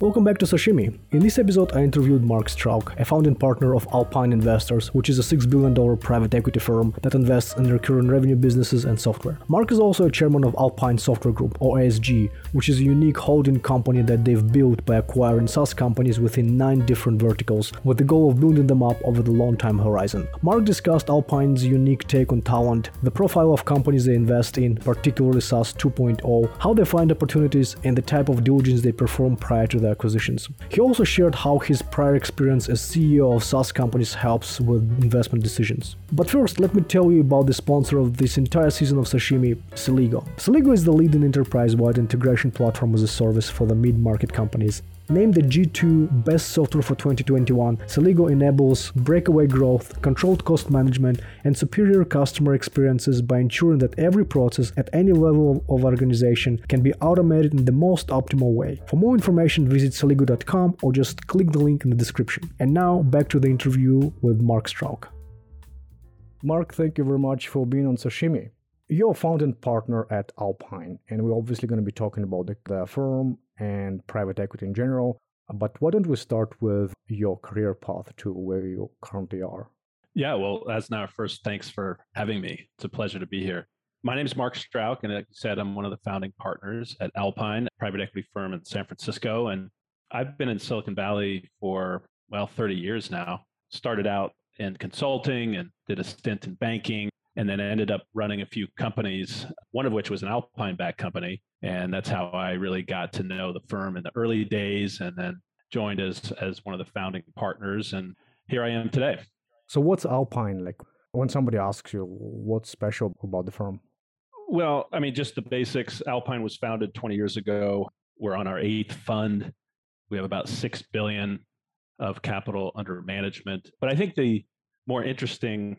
Welcome back to Sashimi. In this episode, I interviewed Mark Strauch, a founding partner of Alpine Investors, which is a $6 billion private equity firm that invests in recurring revenue businesses and software. Mark is also a chairman of Alpine Software Group, or ASG, which is a unique holding company that they've built by acquiring SaaS companies within nine different verticals, with the goal of building them up over the long time horizon. Mark discussed Alpine's unique take on talent, the profile of companies they invest in, particularly SaaS 2.0, how they find opportunities, and the type of diligence they perform prior to the acquisitions. He also shared how his prior experience as CEO of SaaS companies helps with investment decisions. But first, let me tell you about the sponsor of this entire season of Sashimi, Celigo. Celigo is the leading enterprise-wide integration platform as a service for the mid-market companies Named the G2 Best Software for 2021, Celigo enables breakaway growth, controlled cost management, and superior customer experiences by ensuring that every process at any level of organization can be automated in the most optimal way. For more information, visit celigo.com or just click the link in the description. And now, back to the interview with Mark Strauch. Mark, thank you very much for being on Sashimi. You're a founding partner at Alpine, and we're obviously going to be talking about the, the firm and private equity in general. But why don't we start with your career path to where you currently are? Yeah, well, that's now first. Thanks for having me. It's a pleasure to be here. My name is Mark Strauch, and like you said, I'm one of the founding partners at Alpine, private equity firm in San Francisco. And I've been in Silicon Valley for, well, 30 years now. Started out in consulting and did a stint in banking, and then ended up running a few companies, one of which was an Alpine backed company. And that's how I really got to know the firm in the early days and then joined as, as one of the founding partners. And here I am today. So, what's Alpine like? When somebody asks you what's special about the firm? Well, I mean, just the basics. Alpine was founded 20 years ago. We're on our eighth fund. We have about 6 billion of capital under management. But I think the more interesting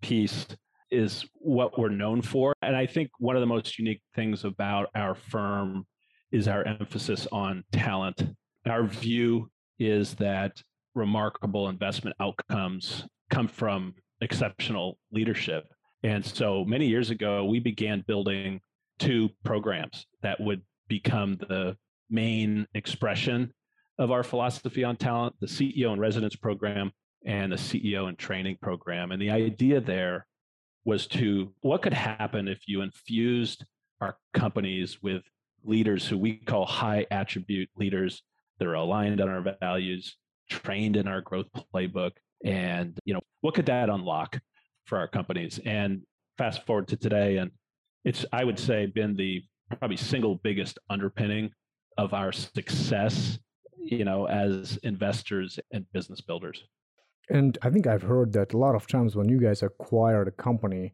piece is what we're known for. And I think one of the most unique things about our firm is our emphasis on talent. Our view is that remarkable investment outcomes come from exceptional leadership. And so many years ago, we began building two programs that would become the main expression of our philosophy on talent the CEO and residence program and the CEO and training program. And the idea there was to what could happen if you infused our companies with leaders who we call high attribute leaders that are aligned on our values, trained in our growth playbook, and you know what could that unlock for our companies? And fast forward to today, and it's I would say been the probably single biggest underpinning of our success, you know, as investors and business builders. And I think I've heard that a lot of times when you guys acquire a company,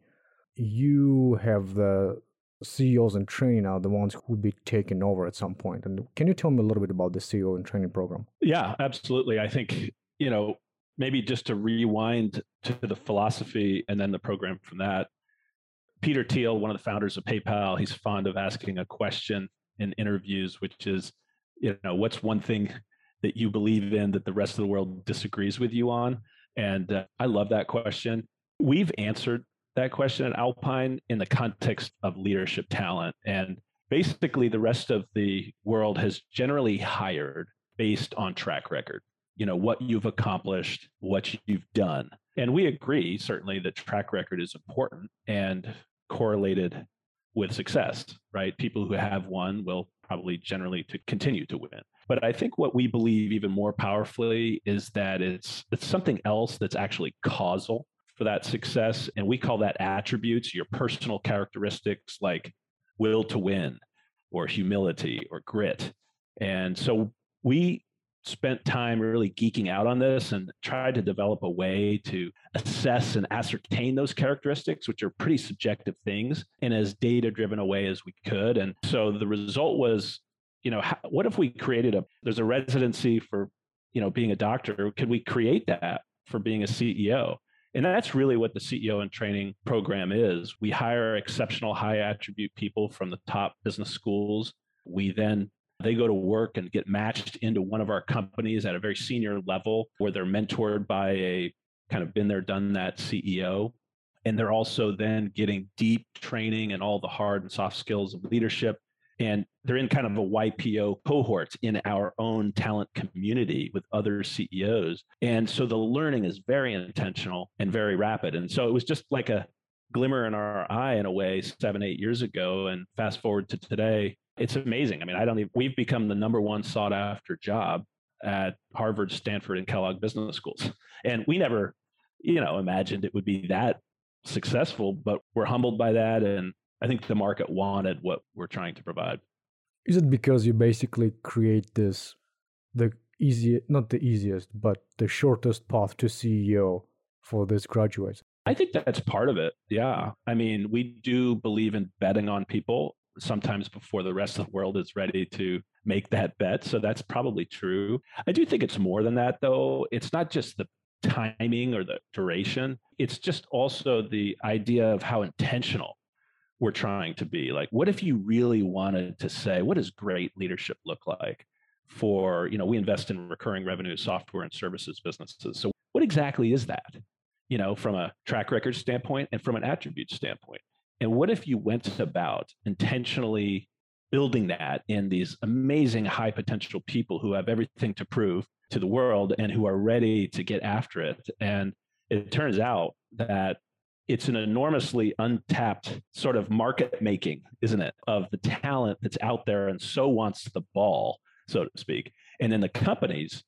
you have the CEOs and training are the ones who would be taken over at some point. And can you tell me a little bit about the CEO and training program? Yeah, absolutely. I think, you know, maybe just to rewind to the philosophy and then the program from that. Peter Thiel, one of the founders of PayPal, he's fond of asking a question in interviews, which is, you know, what's one thing that you believe in that the rest of the world disagrees with you on? And uh, I love that question. We've answered that question at Alpine in the context of leadership talent. And basically, the rest of the world has generally hired based on track record, you know, what you've accomplished, what you've done. And we agree, certainly, that track record is important and correlated with success, right? People who have won will probably generally to continue to win. But I think what we believe even more powerfully is that it's it's something else that's actually causal for that success. And we call that attributes, your personal characteristics like will to win or humility or grit. And so we spent time really geeking out on this and tried to develop a way to assess and ascertain those characteristics, which are pretty subjective things, in as data driven a way as we could. And so the result was you know, how, what if we created a, there's a residency for, you know, being a doctor. Could we create that for being a CEO? And that's really what the CEO and training program is. We hire exceptional high attribute people from the top business schools. We then they go to work and get matched into one of our companies at a very senior level where they're mentored by a kind of been there, done that CEO. And they're also then getting deep training and all the hard and soft skills of leadership And they're in kind of a YPO cohort in our own talent community with other CEOs. And so the learning is very intentional and very rapid. And so it was just like a glimmer in our eye in a way seven, eight years ago. And fast forward to today, it's amazing. I mean, I don't even, we've become the number one sought after job at Harvard, Stanford, and Kellogg business schools. And we never, you know, imagined it would be that successful, but we're humbled by that. And I think the market wanted what we're trying to provide. Is it because you basically create this, the easy, not the easiest, but the shortest path to CEO for this graduates? I think that's part of it. Yeah. I mean, we do believe in betting on people sometimes before the rest of the world is ready to make that bet. So that's probably true. I do think it's more than that, though. It's not just the timing or the duration, it's just also the idea of how intentional we're trying to be. Like, what if you really wanted to say, what does great leadership look like? For, you know, we invest in recurring revenue software and services businesses. So, what exactly is that? You know, from a track record standpoint and from an attribute standpoint. And what if you went about intentionally building that in these amazing high potential people who have everything to prove to the world and who are ready to get after it? And it turns out that it's an enormously untapped sort of market making, isn't it, of the talent that's out there and so wants the ball, so to speak. And then the companies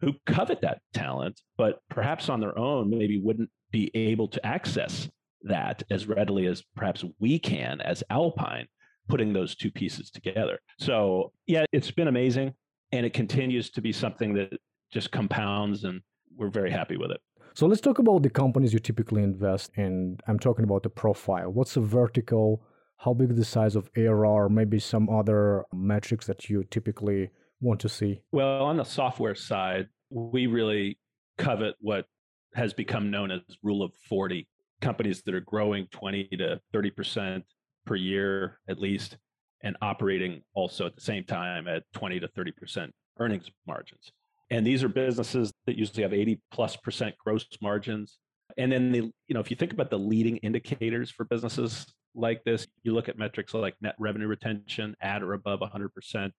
who covet that talent, but perhaps on their own maybe wouldn't be able to access that as readily as perhaps we can as Alpine, putting those two pieces together. So, yeah, it's been amazing. And it continues to be something that just compounds, and we're very happy with it. So let's talk about the companies you typically invest in. I'm talking about the profile. What's the vertical? How big the size of ARR? Maybe some other metrics that you typically want to see. Well, on the software side, we really covet what has become known as rule of 40 companies that are growing 20 to 30% per year at least and operating also at the same time at 20 to 30% earnings margins. And these are businesses that usually have 80 plus percent gross margins. And then the, you know, if you think about the leading indicators for businesses like this, you look at metrics like net revenue retention at or above 100%,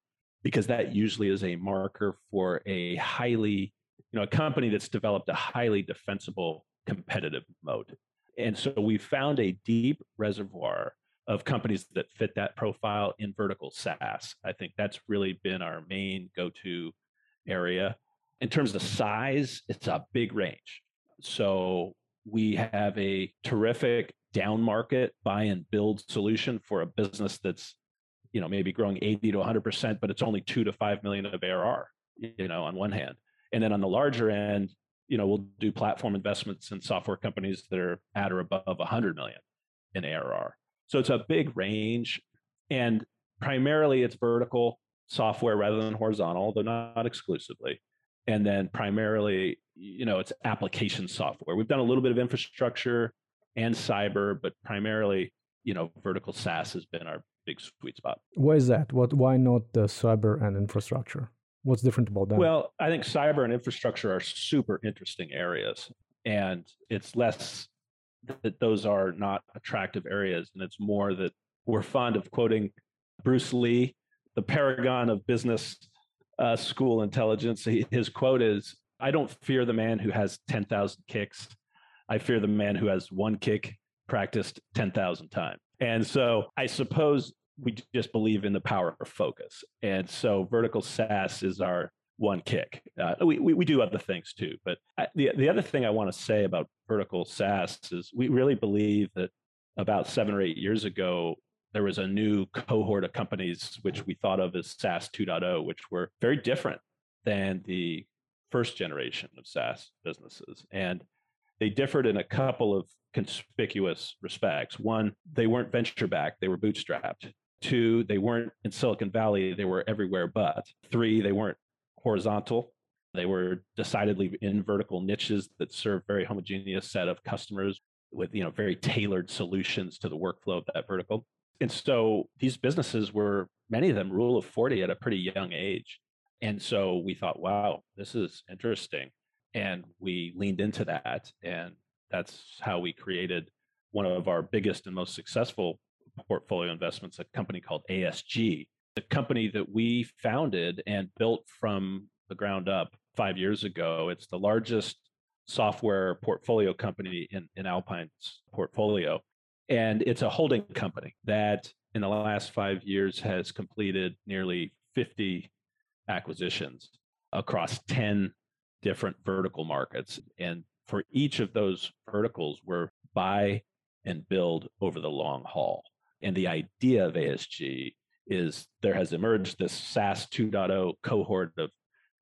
because that usually is a marker for a highly, you know, a company that's developed a highly defensible competitive mode. And so we found a deep reservoir of companies that fit that profile in vertical SaaS. I think that's really been our main go to area. In terms of size, it's a big range. So we have a terrific down market buy and build solution for a business that's you know maybe growing 80 to 100% but it's only 2 to 5 million of ARR you know on one hand and then on the larger end you know we'll do platform investments in software companies that are at or above 100 million in ARR so it's a big range and primarily it's vertical software rather than horizontal, though not exclusively. And then primarily, you know, it's application software. We've done a little bit of infrastructure and cyber, but primarily, you know, vertical SaaS has been our big sweet spot. Why is that? What? Why not the cyber and infrastructure? What's different about that? Well, I think cyber and infrastructure are super interesting areas, and it's less that those are not attractive areas, and it's more that we're fond of quoting Bruce Lee the paragon of business uh, school intelligence. His quote is, "I don't fear the man who has ten thousand kicks. I fear the man who has one kick practiced ten thousand times." And so, I suppose we just believe in the power of focus. And so, vertical SaaS is our one kick. Uh, we, we, we do other things too, but I, the the other thing I want to say about vertical SaaS is we really believe that about seven or eight years ago, there was a new cohort of companies which we thought of as SaaS 2.0, which were very different than the first generation of SaaS businesses. And they differed in a couple of conspicuous respects. One, they weren't venture backed, they were bootstrapped. Two, they weren't in Silicon Valley, they were everywhere but. Three, they weren't horizontal. They were decidedly in vertical niches that serve very homogeneous set of customers with you know very tailored solutions to the workflow of that vertical and so these businesses were many of them rule of 40 at a pretty young age and so we thought wow this is interesting and we leaned into that and that's how we created one of our biggest and most successful portfolio investments a company called asg the company that we founded and built from the ground up five years ago. It's the largest software portfolio company in, in Alpine's portfolio. And it's a holding company that in the last five years has completed nearly 50 acquisitions across 10 different vertical markets. And for each of those verticals, we're buy and build over the long haul. And the idea of ASG is there has emerged this SaaS 2.0 cohort of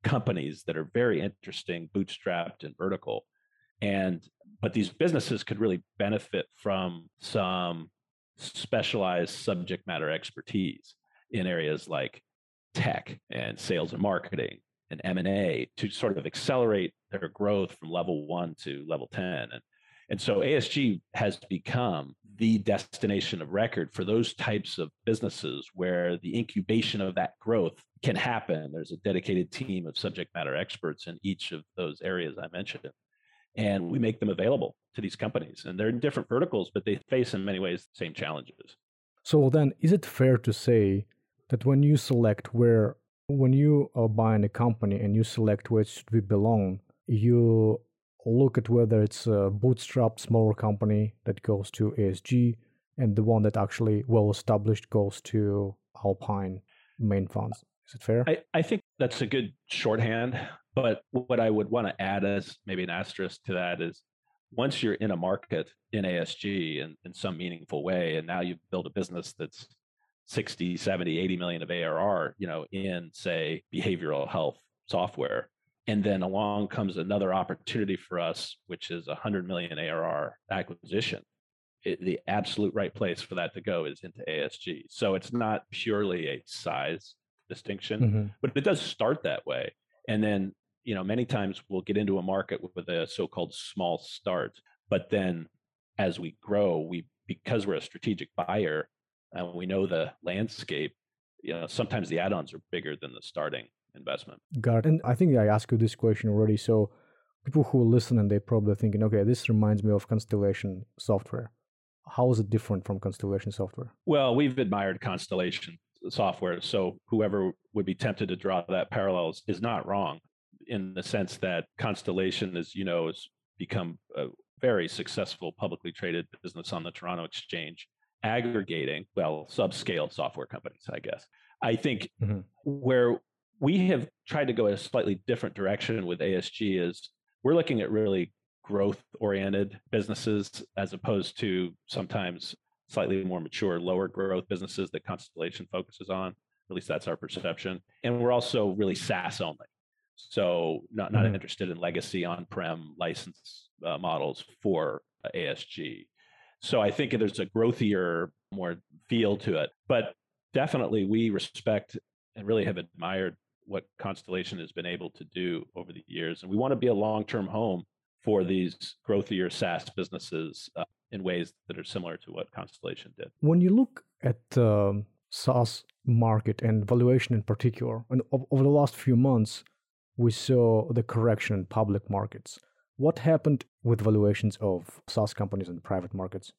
companies that are very interesting, bootstrapped and vertical. And but these businesses could really benefit from some specialized subject matter expertise in areas like tech and sales and marketing and M&A to sort of accelerate their growth from level 1 to level 10 and and so ASG has become the destination of record for those types of businesses where the incubation of that growth can happen. There's a dedicated team of subject matter experts in each of those areas I mentioned. And we make them available to these companies. And they're in different verticals, but they face in many ways the same challenges. So then, is it fair to say that when you select where, when you are buying a company and you select where it should belong, you look at whether it's a bootstrap smaller company that goes to ASG and the one that actually well established goes to Alpine main funds. Is it fair? I, I think that's a good shorthand. But what I would want to add as maybe an asterisk to that is once you're in a market in ASG in, in some meaningful way, and now you've built a business that's 60, 70, 80 million of ARR, you know, in say behavioral health software, and then along comes another opportunity for us, which is a 100 million ARR acquisition. It, the absolute right place for that to go is into ASG. So it's not purely a size distinction, mm-hmm. but it does start that way. And then, you know, many times we'll get into a market with a so-called small start, but then as we grow, we because we're a strategic buyer and we know the landscape, you know, sometimes the add-ons are bigger than the starting investment. Got it. And I think I asked you this question already. So people who listen and they're probably thinking, okay, this reminds me of Constellation software. How is it different from Constellation software? Well, we've admired Constellation software. So whoever would be tempted to draw that parallels is not wrong in the sense that Constellation, as you know, has become a very successful publicly traded business on the Toronto Exchange, aggregating, well, subscale software companies, I guess. I think mm-hmm. where we have tried to go a slightly different direction with ASG is we're looking at really growth oriented businesses as opposed to sometimes slightly more mature lower growth businesses that constellation focuses on. At least that's our perception. And we're also really saas only. So not not mm-hmm. interested in legacy on-prem license uh, models for uh, asg so i think there's a growthier more feel to it. But definitely we respect and really have admired what Constellation has been able to do over the years. And we want to be a long term home for these growthier SaaS businesses uh, in ways that are similar to what Constellation did. When you look at the um, SaaS market and valuation in particular, and over the last few months, we saw the correction in public markets. What happened with valuations of SaaS companies in the private markets?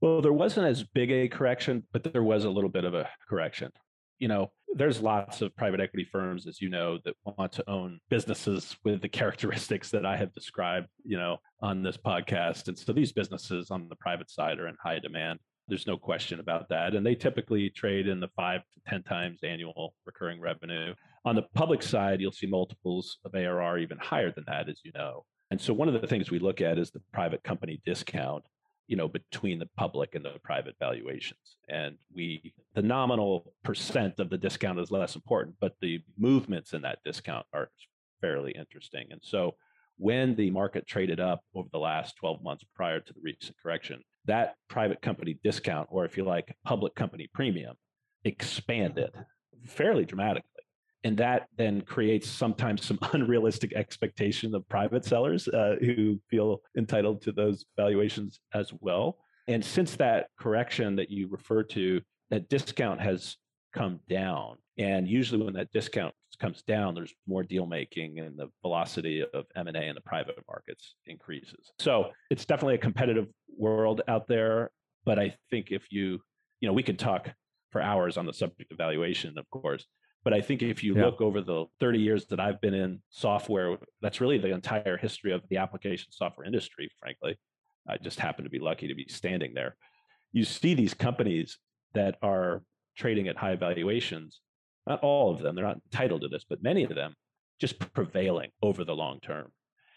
Well, there wasn't as big a correction, but there was a little bit of a correction you know, there's lots of private equity firms, as you know, that want to own businesses with the characteristics that I have described, you know, on this podcast. And so these businesses on the private side are in high demand. There's no question about that. And they typically trade in the five to 10 times annual recurring revenue. On the public side, you'll see multiples of ARR even higher than that, as you know. And so one of the things we look at is the private company discount you know between the public and the private valuations. And we the nominal percent of the discount is less important but the movements in that discount are fairly interesting. And so when the market traded up over the last 12 months prior to the recent correction that private company discount or if you like public company premium expanded fairly dramatically and that then creates sometimes some unrealistic expectation of private sellers uh, who feel entitled to those valuations as well and since that correction that you refer to that discount has come down and usually when that discount comes down there's more deal making and the velocity of m&a in the private markets increases so it's definitely a competitive world out there but i think if you you know we could talk for hours on the subject of valuation, of course. But I think if you Yeah. look over the 30 years that I've been in software, that's really the entire history of the application software industry, frankly. I just happen to be lucky to be standing there. You see these companies that are trading at high valuations, not all of them, they're not entitled to this, but many of them just prevailing over the long term.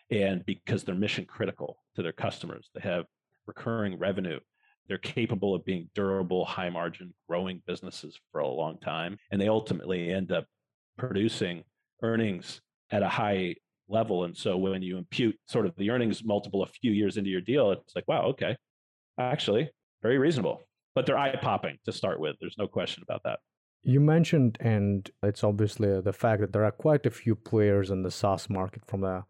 And because they're mission critical to their customers, they have recurring revenue, they're capable of being durable, high margin, growing businesses for a long time. And they ultimately end up producing earnings at a high level. And so when you impute sort of the earnings multiple a few years into your deal, it's like, wow, okay, actually, very reasonable. But they're eye popping to start with. There's no question about that. You mentioned, and it's obviously uh, the fact that there are quite a few players in the SaaS market from the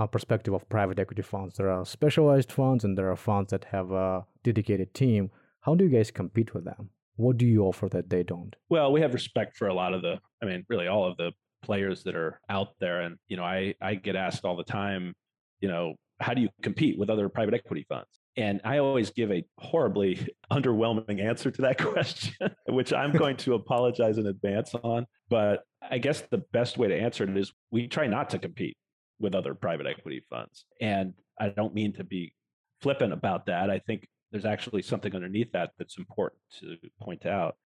uh, perspective of private equity funds. There are specialized funds and there are funds that have a dedicated team. How do you guys compete with them? What do you offer that they don't? Well, we have respect for a lot of the, I mean, really all of the players that are out there. And, you know, I, I get asked all the time, you know, how do you compete with other private equity funds? And I always give a horribly underwhelming answer to that question, which I'm going to apologize in advance on. But I guess the best way to answer it is we try not to compete with other private equity funds. And I don't mean to be flippant about that. I think there's actually something underneath that that's important to point out.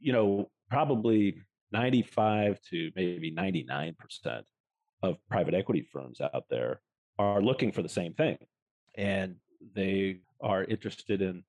You know, probably 95 to maybe 99% of private equity firms out there are looking for the same thing. And they are interested in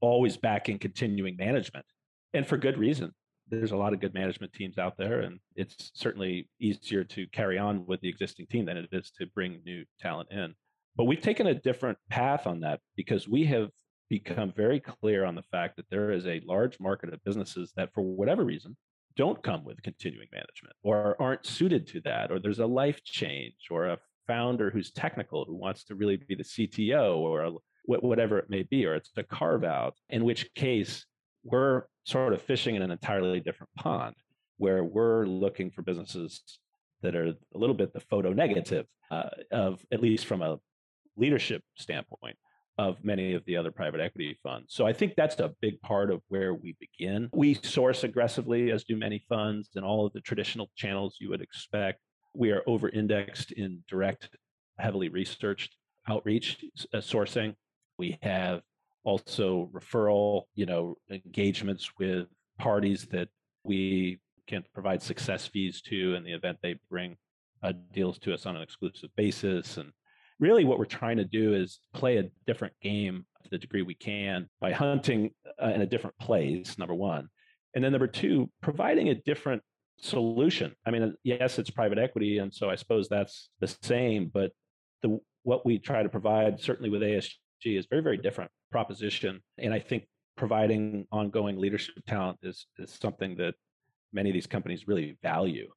always backing continuing management and for good reason. There's a lot of good management teams out there, and it's certainly easier to carry on with the existing team than it is to bring new talent in. But we've taken a different path on that because we have become very clear on the fact that there is a large market of businesses that, for whatever reason, don't come with continuing management or aren't suited to that, or there's a life change or a founder who's technical who wants to really be the CTO or whatever it may be, or it's a carve out, in which case we're sort of fishing in an entirely different pond where we're looking for businesses that are a little bit the photo negative uh, of, at least from a leadership standpoint, of many of the other private equity funds. So I think that's a big part of where we begin. We source aggressively, as do many funds, in all of the traditional channels you would expect. We are over indexed in direct, heavily researched outreach uh, sourcing. We have also referral, you know, engagements with parties that we can provide success fees to in the event they bring uh, deals to us on an exclusive basis. And really, what we're trying to do is play a different game to the degree we can by hunting uh, in a different place, number one. And then number two, providing a different solution. I mean, yes, it's private equity. And so I suppose that's the same, but the, what we try to provide, certainly with ASG, is very, very different proposition. And I think providing ongoing leadership talent is, is something that many of these companies really value.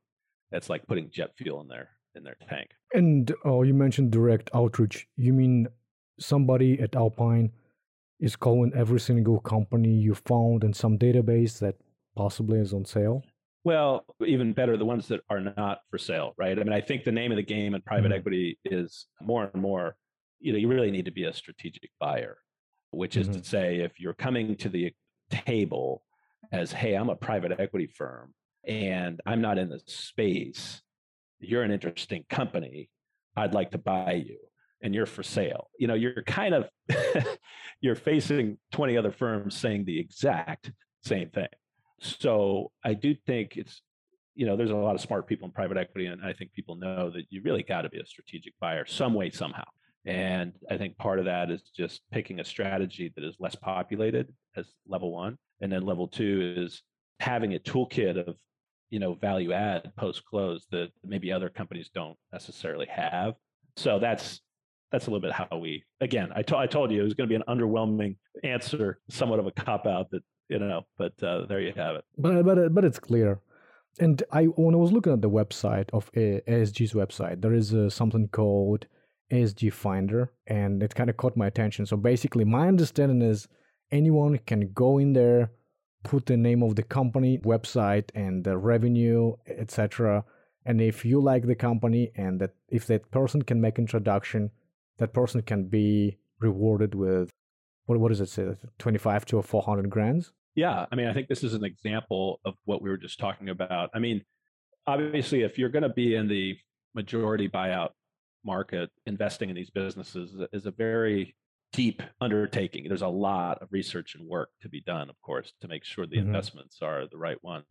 That's like putting jet fuel in their in their tank. And oh, you mentioned direct outreach. You mean somebody at Alpine is calling every single company you found in some database that possibly is on sale? Well, even better, the ones that are not for sale, right? I mean, I think the name of the game in private Mhm. equity is more and more, you know, you really need to be a strategic buyer, which is Mhm. to say, if you're coming to the table as, hey, I'm a private equity firm and I'm not in the space, you're an interesting company, I'd like to buy you and you're for sale. You know, you're kind of you're facing 20 other firms saying the exact same thing. So I do think it's, you know, there's a lot of smart people in private equity, and I think people know that you really got to be a strategic buyer some way, somehow. And I think part of that is just picking a strategy that is less populated as level one. And then level two is having a toolkit of, you know, value add post close that maybe other companies don't necessarily have. So that's that's a little bit how we again I, to, I told you it was going to be an underwhelming answer somewhat of a cop out that you know but uh, there you have it But but but it's clear. And I when I was looking at the website of ASG's website, there is uh, something called ASG Finder, and it kind of caught my attention. So basically, my understanding is anyone can go in there, put the name of the company, website, and the revenue, etc. And if you like the company, and that if that person can make introduction, that person can be rewarded with what what does it say? Twenty five to four hundred grands. Yeah, I mean, I think this is an example of what we were just talking about. I mean, obviously, if you're going to be in the majority buyout market, investing in these businesses is a very deep undertaking. There's a lot of research and work to be done, of course, to make sure the mm-hmm. investments are the right ones.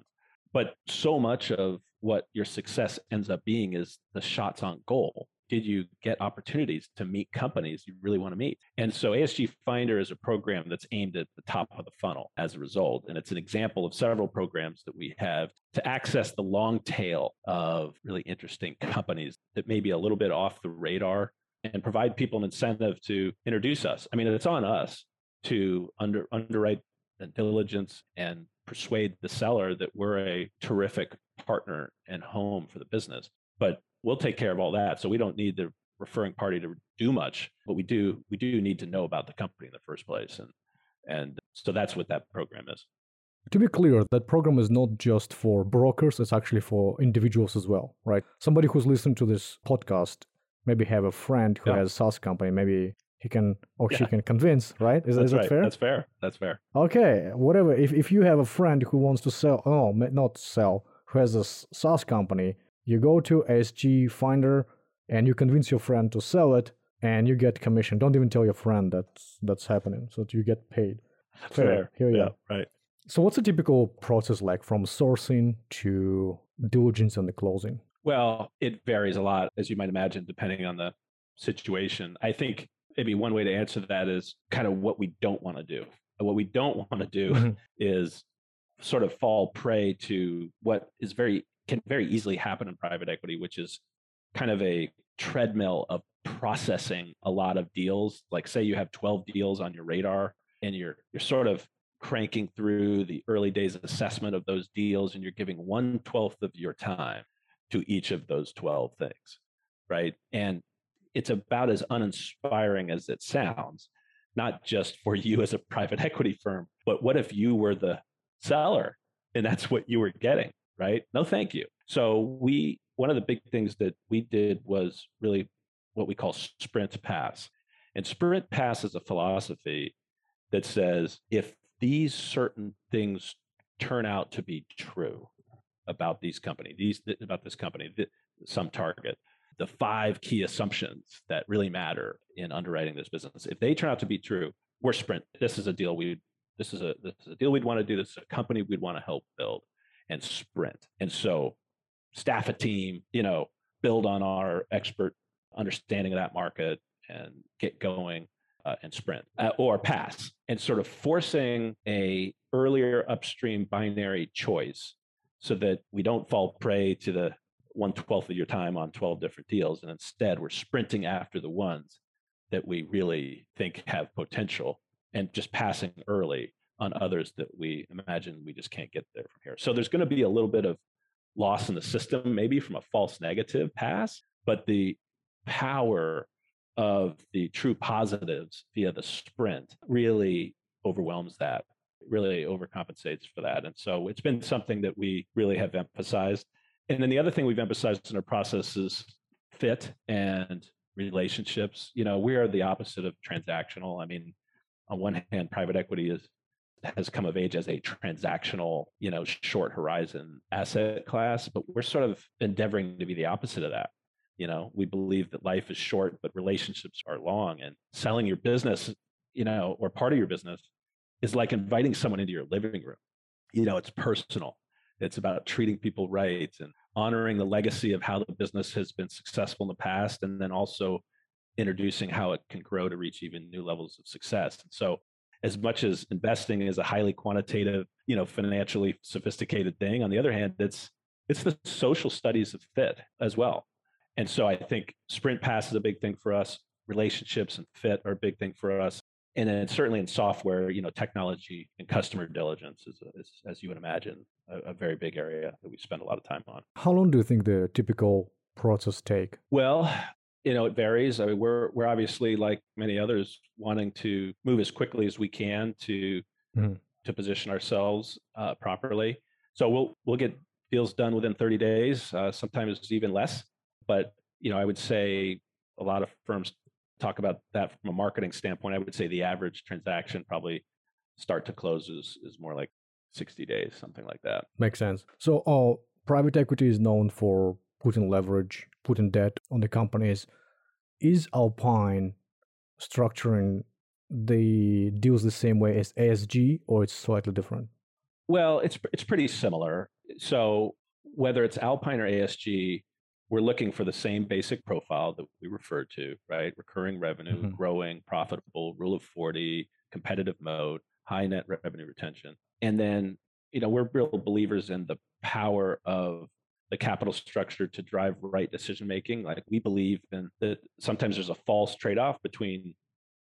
But so much of what your success ends up being is the shots on goal. Did you get opportunities to meet companies you really want to meet? And so ASG Finder is a program that's aimed at the top of the funnel as a result. And it's an example of several programs that we have to access the long tail of really interesting companies that may be a little bit off the radar and provide people an incentive to introduce us. I mean, it's on us to under, underwrite and diligence and persuade the seller that we're a terrific partner and home for the business. But we'll take care of all that. So we don't need the referring party to do much, but we do we do need to know about the company in the first place. And and so that's what that program is. To be clear, that program is not just for brokers, it's actually for individuals as well, right? Somebody who's listening to this podcast maybe have a friend who yeah. has a SaaS company, maybe he can or yeah. she can convince, right? Is, is that right. fair? That's fair. That's fair. Okay, whatever. If if you have a friend who wants to sell, oh, not sell, who has a SaaS company, you go to ASG Finder and you convince your friend to sell it, and you get commission. Don't even tell your friend that's that's happening, so that you get paid. Fair. fair. Here you yeah, go. Right. So, what's a typical process like from sourcing to diligence and the closing? Well, it varies a lot, as you might imagine, depending on the situation. I think maybe one way to answer that is kind of what we don't want to do. what we don't want to do mm-hmm. is sort of fall prey to what is very can very easily happen in private equity, which is kind of a treadmill of processing a lot of deals. Like say you have 12 deals on your radar and you're you're sort of cranking through the early days assessment of those deals and you're giving one twelfth of your time to each of those 12 things. Right. And it's about as uninspiring as it sounds, not just for you as a private equity firm, but what if you were the seller and that's what you were getting, right? No, thank you. So we one of the big things that we did was really what we call sprint pass. And sprint pass is a philosophy that says if these certain things turn out to be true about these company, these about this company, some target, the five key assumptions that really matter in underwriting this business. If they turn out to be true, we're Sprint. This is a deal we this is a this is a deal we'd want to do. This is a company we'd want to help build and sprint. And so staff a team, you know, build on our expert understanding of that market and get going uh, and sprint uh, or pass and sort of forcing a earlier upstream binary choice so that we don't fall prey to the one twelfth of your time on 12 different deals. And instead, we're sprinting after the ones that we really think have potential and just passing early on others that we imagine we just can't get there from here. So there's going to be a little bit of loss in the system, maybe from a false negative pass, but the power of the true positives via the sprint really overwhelms that, really overcompensates for that. And so it's been something that we really have emphasized and then the other thing we've emphasized in our process is fit and relationships. You know, we are the opposite of transactional. I mean, on one hand, private equity is has come of age as a transactional, you know, short horizon asset class, but we're sort of endeavoring to be the opposite of that. You know, we believe that life is short, but relationships are long, and selling your business, you know, or part of your business is like inviting someone into your living room. You know, it's personal. It's about treating people right and honoring the legacy of how the business has been successful in the past, and then also introducing how it can grow to reach even new levels of success. And so, as much as investing is a highly quantitative, you know, financially sophisticated thing, on the other hand, it's it's the social studies of fit as well. And so, I think sprint pass is a big thing for us. Relationships and fit are a big thing for us and then certainly in software, you know, technology and customer diligence is, is as you would imagine, a, a, very big area that we spend a lot of time on. How long do you think the typical process take? Well, you know, it varies. I mean, we're we're obviously like many others wanting to move as quickly as we can to mm-hmm. to position ourselves uh, properly. So we'll we'll get deals done within 30 days. Uh, sometimes even less. But you know, I would say a lot of firms talk about that from a marketing standpoint, I would say the average transaction probably start to close is, is more like 60 days, something like that. Makes sense. So, uh, private equity is known for putting leverage, putting debt on the companies. Is Alpine structuring the deals the same way as ASG, or it's slightly different? Well, it's it's pretty similar. So whether it's Alpine or ASG, we're looking for the same basic profile that we referred to, right? Recurring revenue, mm-hmm. growing, profitable, rule of 40, competitive mode, high net revenue retention. And then, you know, we're real believers in the power of the capital structure to drive right decision making. Like we believe in that sometimes there's a false trade-off between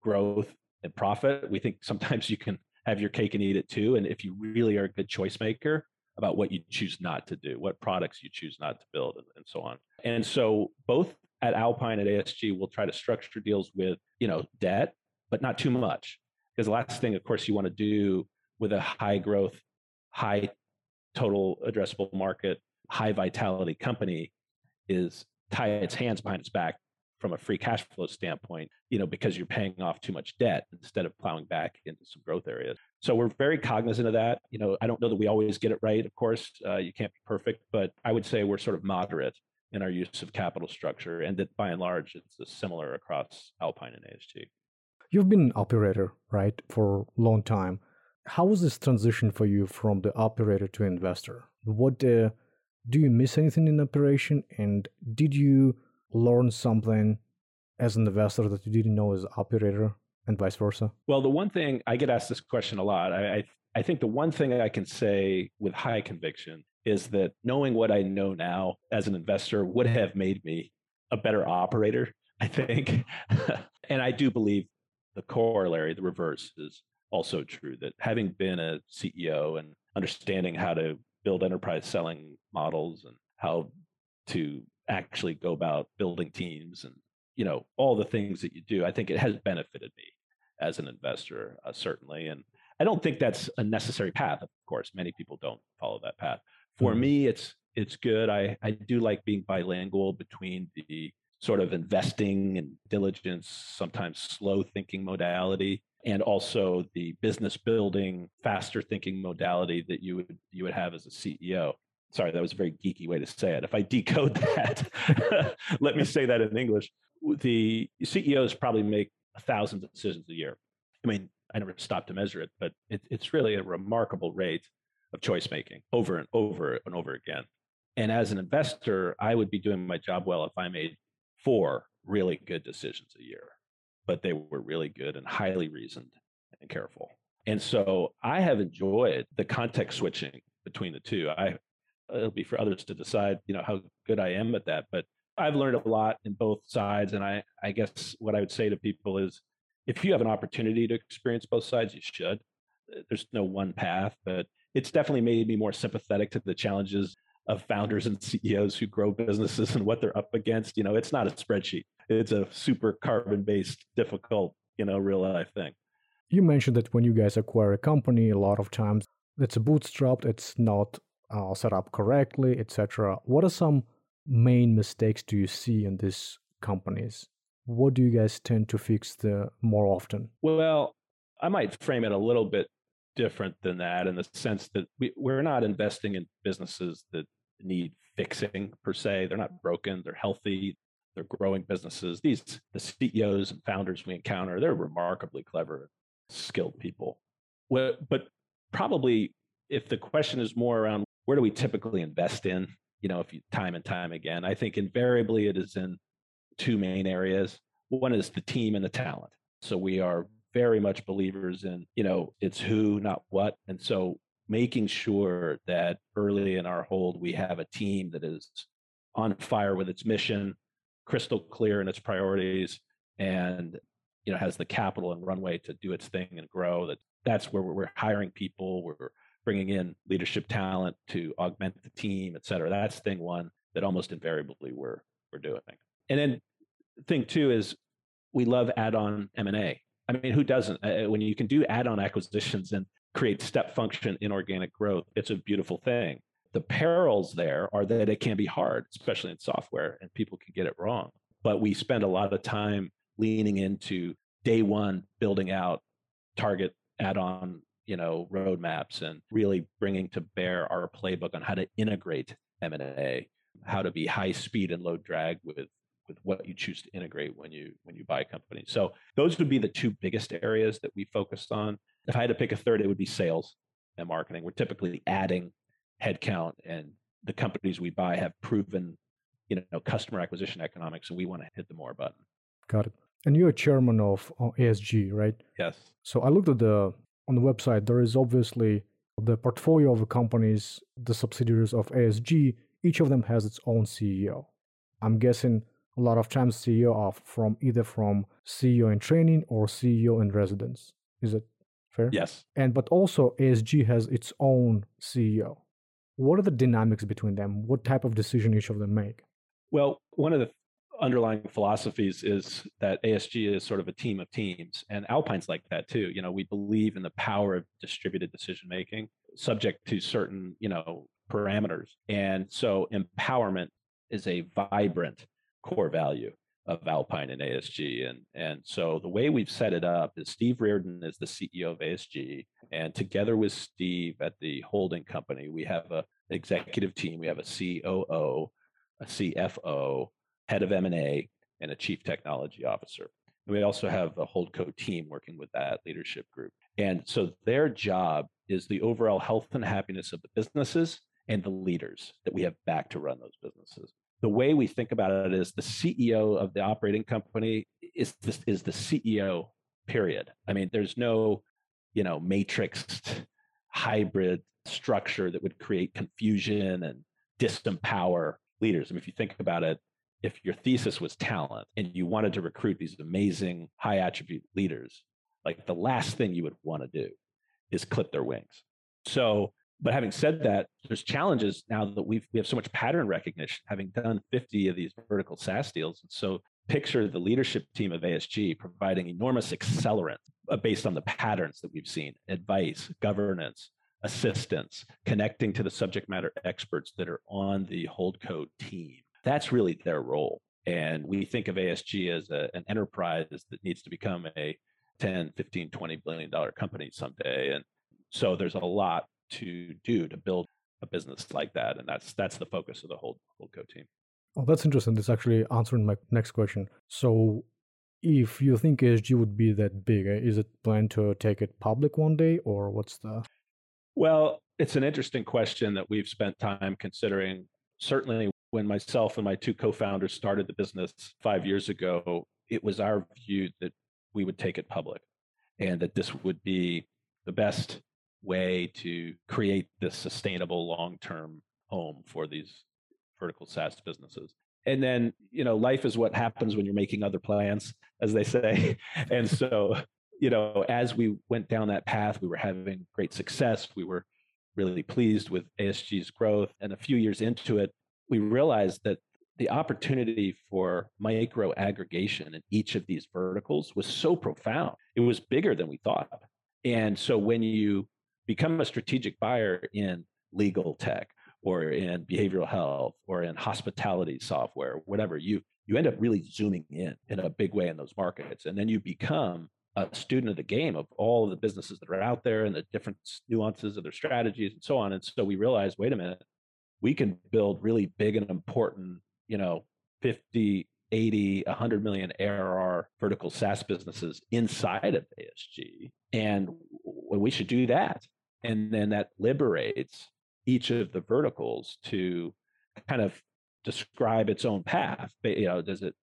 growth and profit. We think sometimes you can have your cake and eat it too. And if you really are a good choice maker about what you choose not to do, what products you choose not to build, and, and so on. And so both at Alpine at ASG, we'll try to structure deals with, you know, debt, but not too much. Because the last thing, of course, you want to do with a high growth, high total addressable market, high vitality company is tie its hands behind its back from a free cash flow standpoint, you know, because you're paying off too much debt instead of plowing back into some growth areas. So we're very cognizant of that. You know, I don't know that we always get it right. Of course, uh, you can't be perfect, but I would say we're sort of moderate in our use of capital structure, and that by and large, it's similar across Alpine and ASG. You've been an operator, right, for a long time. How was this transition for you from the operator to investor? What uh, do you miss anything in operation, and did you learn something as an investor that you didn't know as operator and vice versa? Well, the one thing I get asked this question a lot. I, I, I think the one thing I can say with high conviction is that knowing what I know now as an investor would have made me a better operator, I think. and I do believe the corollary, the reverse, is also true that having been a CEO and understanding how to build enterprise selling models and how to actually go about building teams and you know all the things that you do i think it has benefited me as an investor uh, certainly and i don't think that's a necessary path of course many people don't follow that path for mm-hmm. me it's it's good i i do like being bilingual between the sort of investing and diligence sometimes slow thinking modality and also the business building faster thinking modality that you would you would have as a ceo sorry, that was a very geeky way to say it. If I decode that, let me say that in English. The CEOs probably make a thousand decisions a year. I mean, I never stopped to measure it, but it, it's really a remarkable rate of choice making over and over and over again. And as an investor, I would be doing my job well if I made four really good decisions a year, but they were really good and highly reasoned and careful. And so I have enjoyed the context switching between the two. I it'll be for others to decide, you know, how good I am at that. But I've learned a lot in both sides. And I, I guess what I would say to people is if you have an opportunity to experience both sides, you should. There's no one path, but it's definitely made me more sympathetic to the challenges of founders and CEOs who grow businesses and what they're up against. You know, it's not a spreadsheet. It's a super carbon based, difficult, you know, real life thing. You mentioned that when you guys acquire a company, a lot of times it's bootstrapped, it's not uh, set up correctly, etc. What are some main mistakes do you see in these companies? What do you guys tend to fix the more often? Well, I might frame it a little bit different than that in the sense that we, we're not investing in businesses that need fixing per se. They're not broken, they're healthy, they're growing businesses. These the CEOs and founders we encounter, they're remarkably clever, skilled people. But probably if the question is more around where do we typically invest in? You know, if you time and time again, I think invariably it is in two main areas. One is the team and the talent. So we are very much believers in, you know, it's who, not what. And so making sure that early in our hold, we have a team that is on fire with its mission, crystal clear in its priorities, and you know has the capital and runway to do its thing and grow. That that's where we're hiring people. We're bringing in leadership talent to augment the team, et cetera. That's thing one that almost invariably we're we're doing. And then thing two is we love add-on M&A. I mean, who doesn't? Uh, when you can do add-on acquisitions and create step function inorganic growth, it's a beautiful thing. The perils there are that it can be hard, especially in software, and people can get it wrong. But we spend a lot of time leaning into day one building out target add-on you know roadmaps and really bringing to bear our playbook on how to integrate M&A, how to be high speed and low drag with with what you choose to integrate when you when you buy companies. So those would be the two biggest areas that we focused on. If I had to pick a third, it would be sales and marketing. We're typically adding headcount, and the companies we buy have proven, you know, customer acquisition economics, and we want to hit the more button. Got it. And you're chairman of ASG, right? Yes. So I looked at the on the website. There is obviously the portfolio of the companies, the subsidiaries of ASG. Each of them has its own CEO. I'm guessing a lot of times CEO are from either from CEO in training or CEO in residence. Is it fair? Yes. And but also ASG has its own CEO. What are the dynamics between them? What type of decision each of them make? Well, one of the underlying philosophies is that ASG is sort of a team of teams, and Alpine's like that too. You know, we believe in the power of distributed decision making, subject to certain you know parameters, and so empowerment is a vibrant core value of Alpine and ASG. And, and so the way we've set it up is Steve Reardon is the CEO of ASG. And together with Steve at the holding company, we have a executive team. We have a COO, a CFO, head of M&A, and a chief technology officer. And we also have a holdco team working with that leadership group. And so their job is the overall health and happiness of the businesses and the leaders that we have back to run those businesses the way we think about it is the CEO of the operating company is this is the CEO period. I mean, there's no, you know, matrixed hybrid structure that would create confusion and disempower leaders. I mean, if you think about it, if your thesis was talent and you wanted to recruit these amazing high attribute leaders, like the last thing you would want to do is clip their wings. So but having said that, there's challenges now that we've we have so much pattern recognition, having done 50 of these vertical SaaS deals. And so picture the leadership team of ASG providing enormous accelerant uh, based on the patterns that we've seen, advice, governance, assistance, connecting to the subject matter experts that are on the holdco team. That's really their role. And we think of ASG as a, an enterprise that needs to become a 10, 15, 20 billion dollar company someday. And so there's a lot to do to build a business like that, and that's that's the focus of the whole holdco team. Oh, that's interesting. This actually answering my next question. So, if you think ASG would be that big, eh, is it planned to take it public one day, or what's the? Well, it's an interesting question that we've spent time considering. Certainly, when myself and my two co-founders started the business five years ago, it was our view that we would take it public, and that this would be the best way to create this sustainable long-term home for these vertical SaaS businesses. And then, you know, life is what happens when you're making other plans, as they say. and so, you know, as we went down that path, we were having great success. We were really pleased with ASG's growth. And a few years into it, we realized that the opportunity for micro aggregation in each of these verticals was so profound. It was bigger than we thought. And so when you become a strategic buyer in legal tech or in behavioral health or in hospitality software, whatever, you you end up really zooming in in a big way in those markets. And then you become a student of the game of all of the businesses that are out there and the different nuances of their strategies and so on. And so we realized, wait a minute, we can build really big and important, you know, 50, 80, 100 million ARR vertical SaaS businesses inside of ASG. And we should do that and then that liberates each of the verticals to kind of describe its own path But, you know does it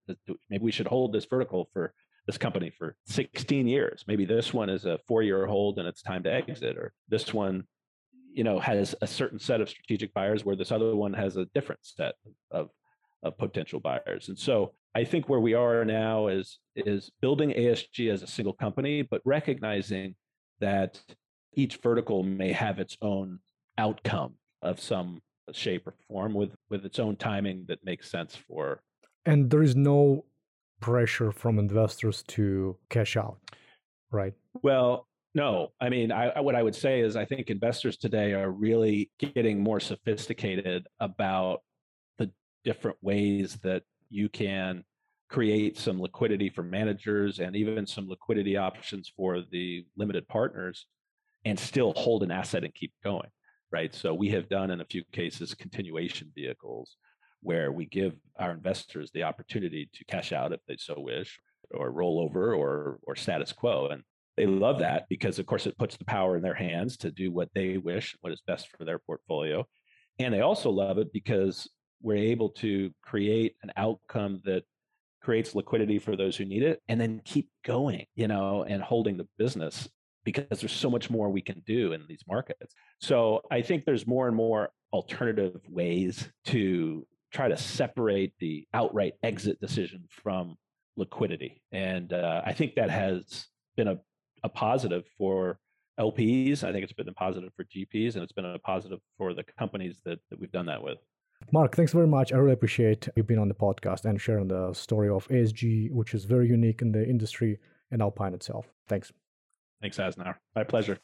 maybe we should hold this vertical for this company for 16 years. Maybe this one is a four year hold and it's time to exit or this one you know has a certain set of strategic buyers where this other one has a different set of of potential buyers. And so i think where we are now is is building asg as a single company but recognizing that each vertical may have its own outcome of some shape or form with with its own timing that makes sense for and there is no pressure from investors to cash out right? Well no. I mean I, what i would say is i think investors today are really getting more sophisticated about the different ways that you can create some liquidity for managers and even some liquidity options for the limited partners and still hold an asset and keep going, right? So we have done in a few cases continuation vehicles where we give our investors the opportunity to cash out if they so wish or roll over or or status quo and they love that because of course it puts the power in their hands to do what they wish what is best for their portfolio and they also love it because we're able to create an outcome that creates liquidity for those who need it and then keep going you know and holding the business because there's so much more we can do in these markets so i think there's more and more alternative ways to try to separate the outright exit decision from liquidity and uh, i think that has been a, a positive for lps i think it's been a positive for gps and it's been a positive for the companies that, that we've done that with Mark, thanks very much. I really appreciate you being on the podcast and sharing the story of ASG, which is very unique in the industry and Alpine itself. Thanks. Thanks, Asnar. My pleasure.